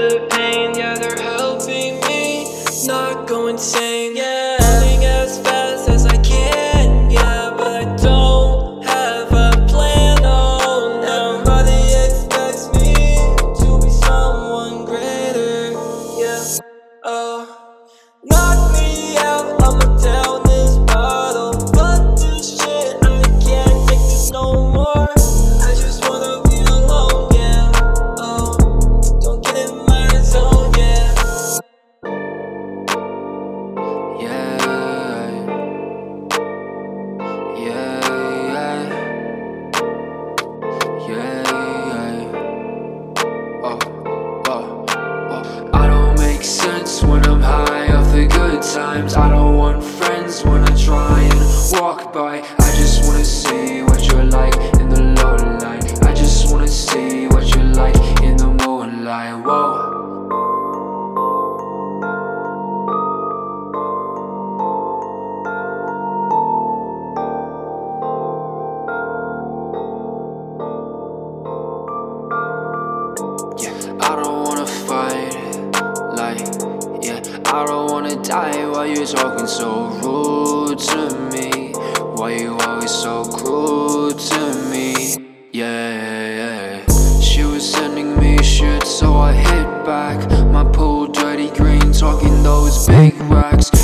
the pain. Yeah, they're helping me not go insane. Yeah, running as fast as I can. Yeah, but I don't have a plan. Oh no, everybody expects me to be someone greater. Yeah, oh. Knock me out, I'ma down times. I don't want friends when I try and walk by. I just wanna see what you're like in the low light. I just wanna see what you're like in the moonlight. Whoa. I don't wanna die while you're talking so rude to me. Why you always so cruel to me? Yeah, yeah. She was sending me shit, so I hit back. My pool dirty green, talking those big racks.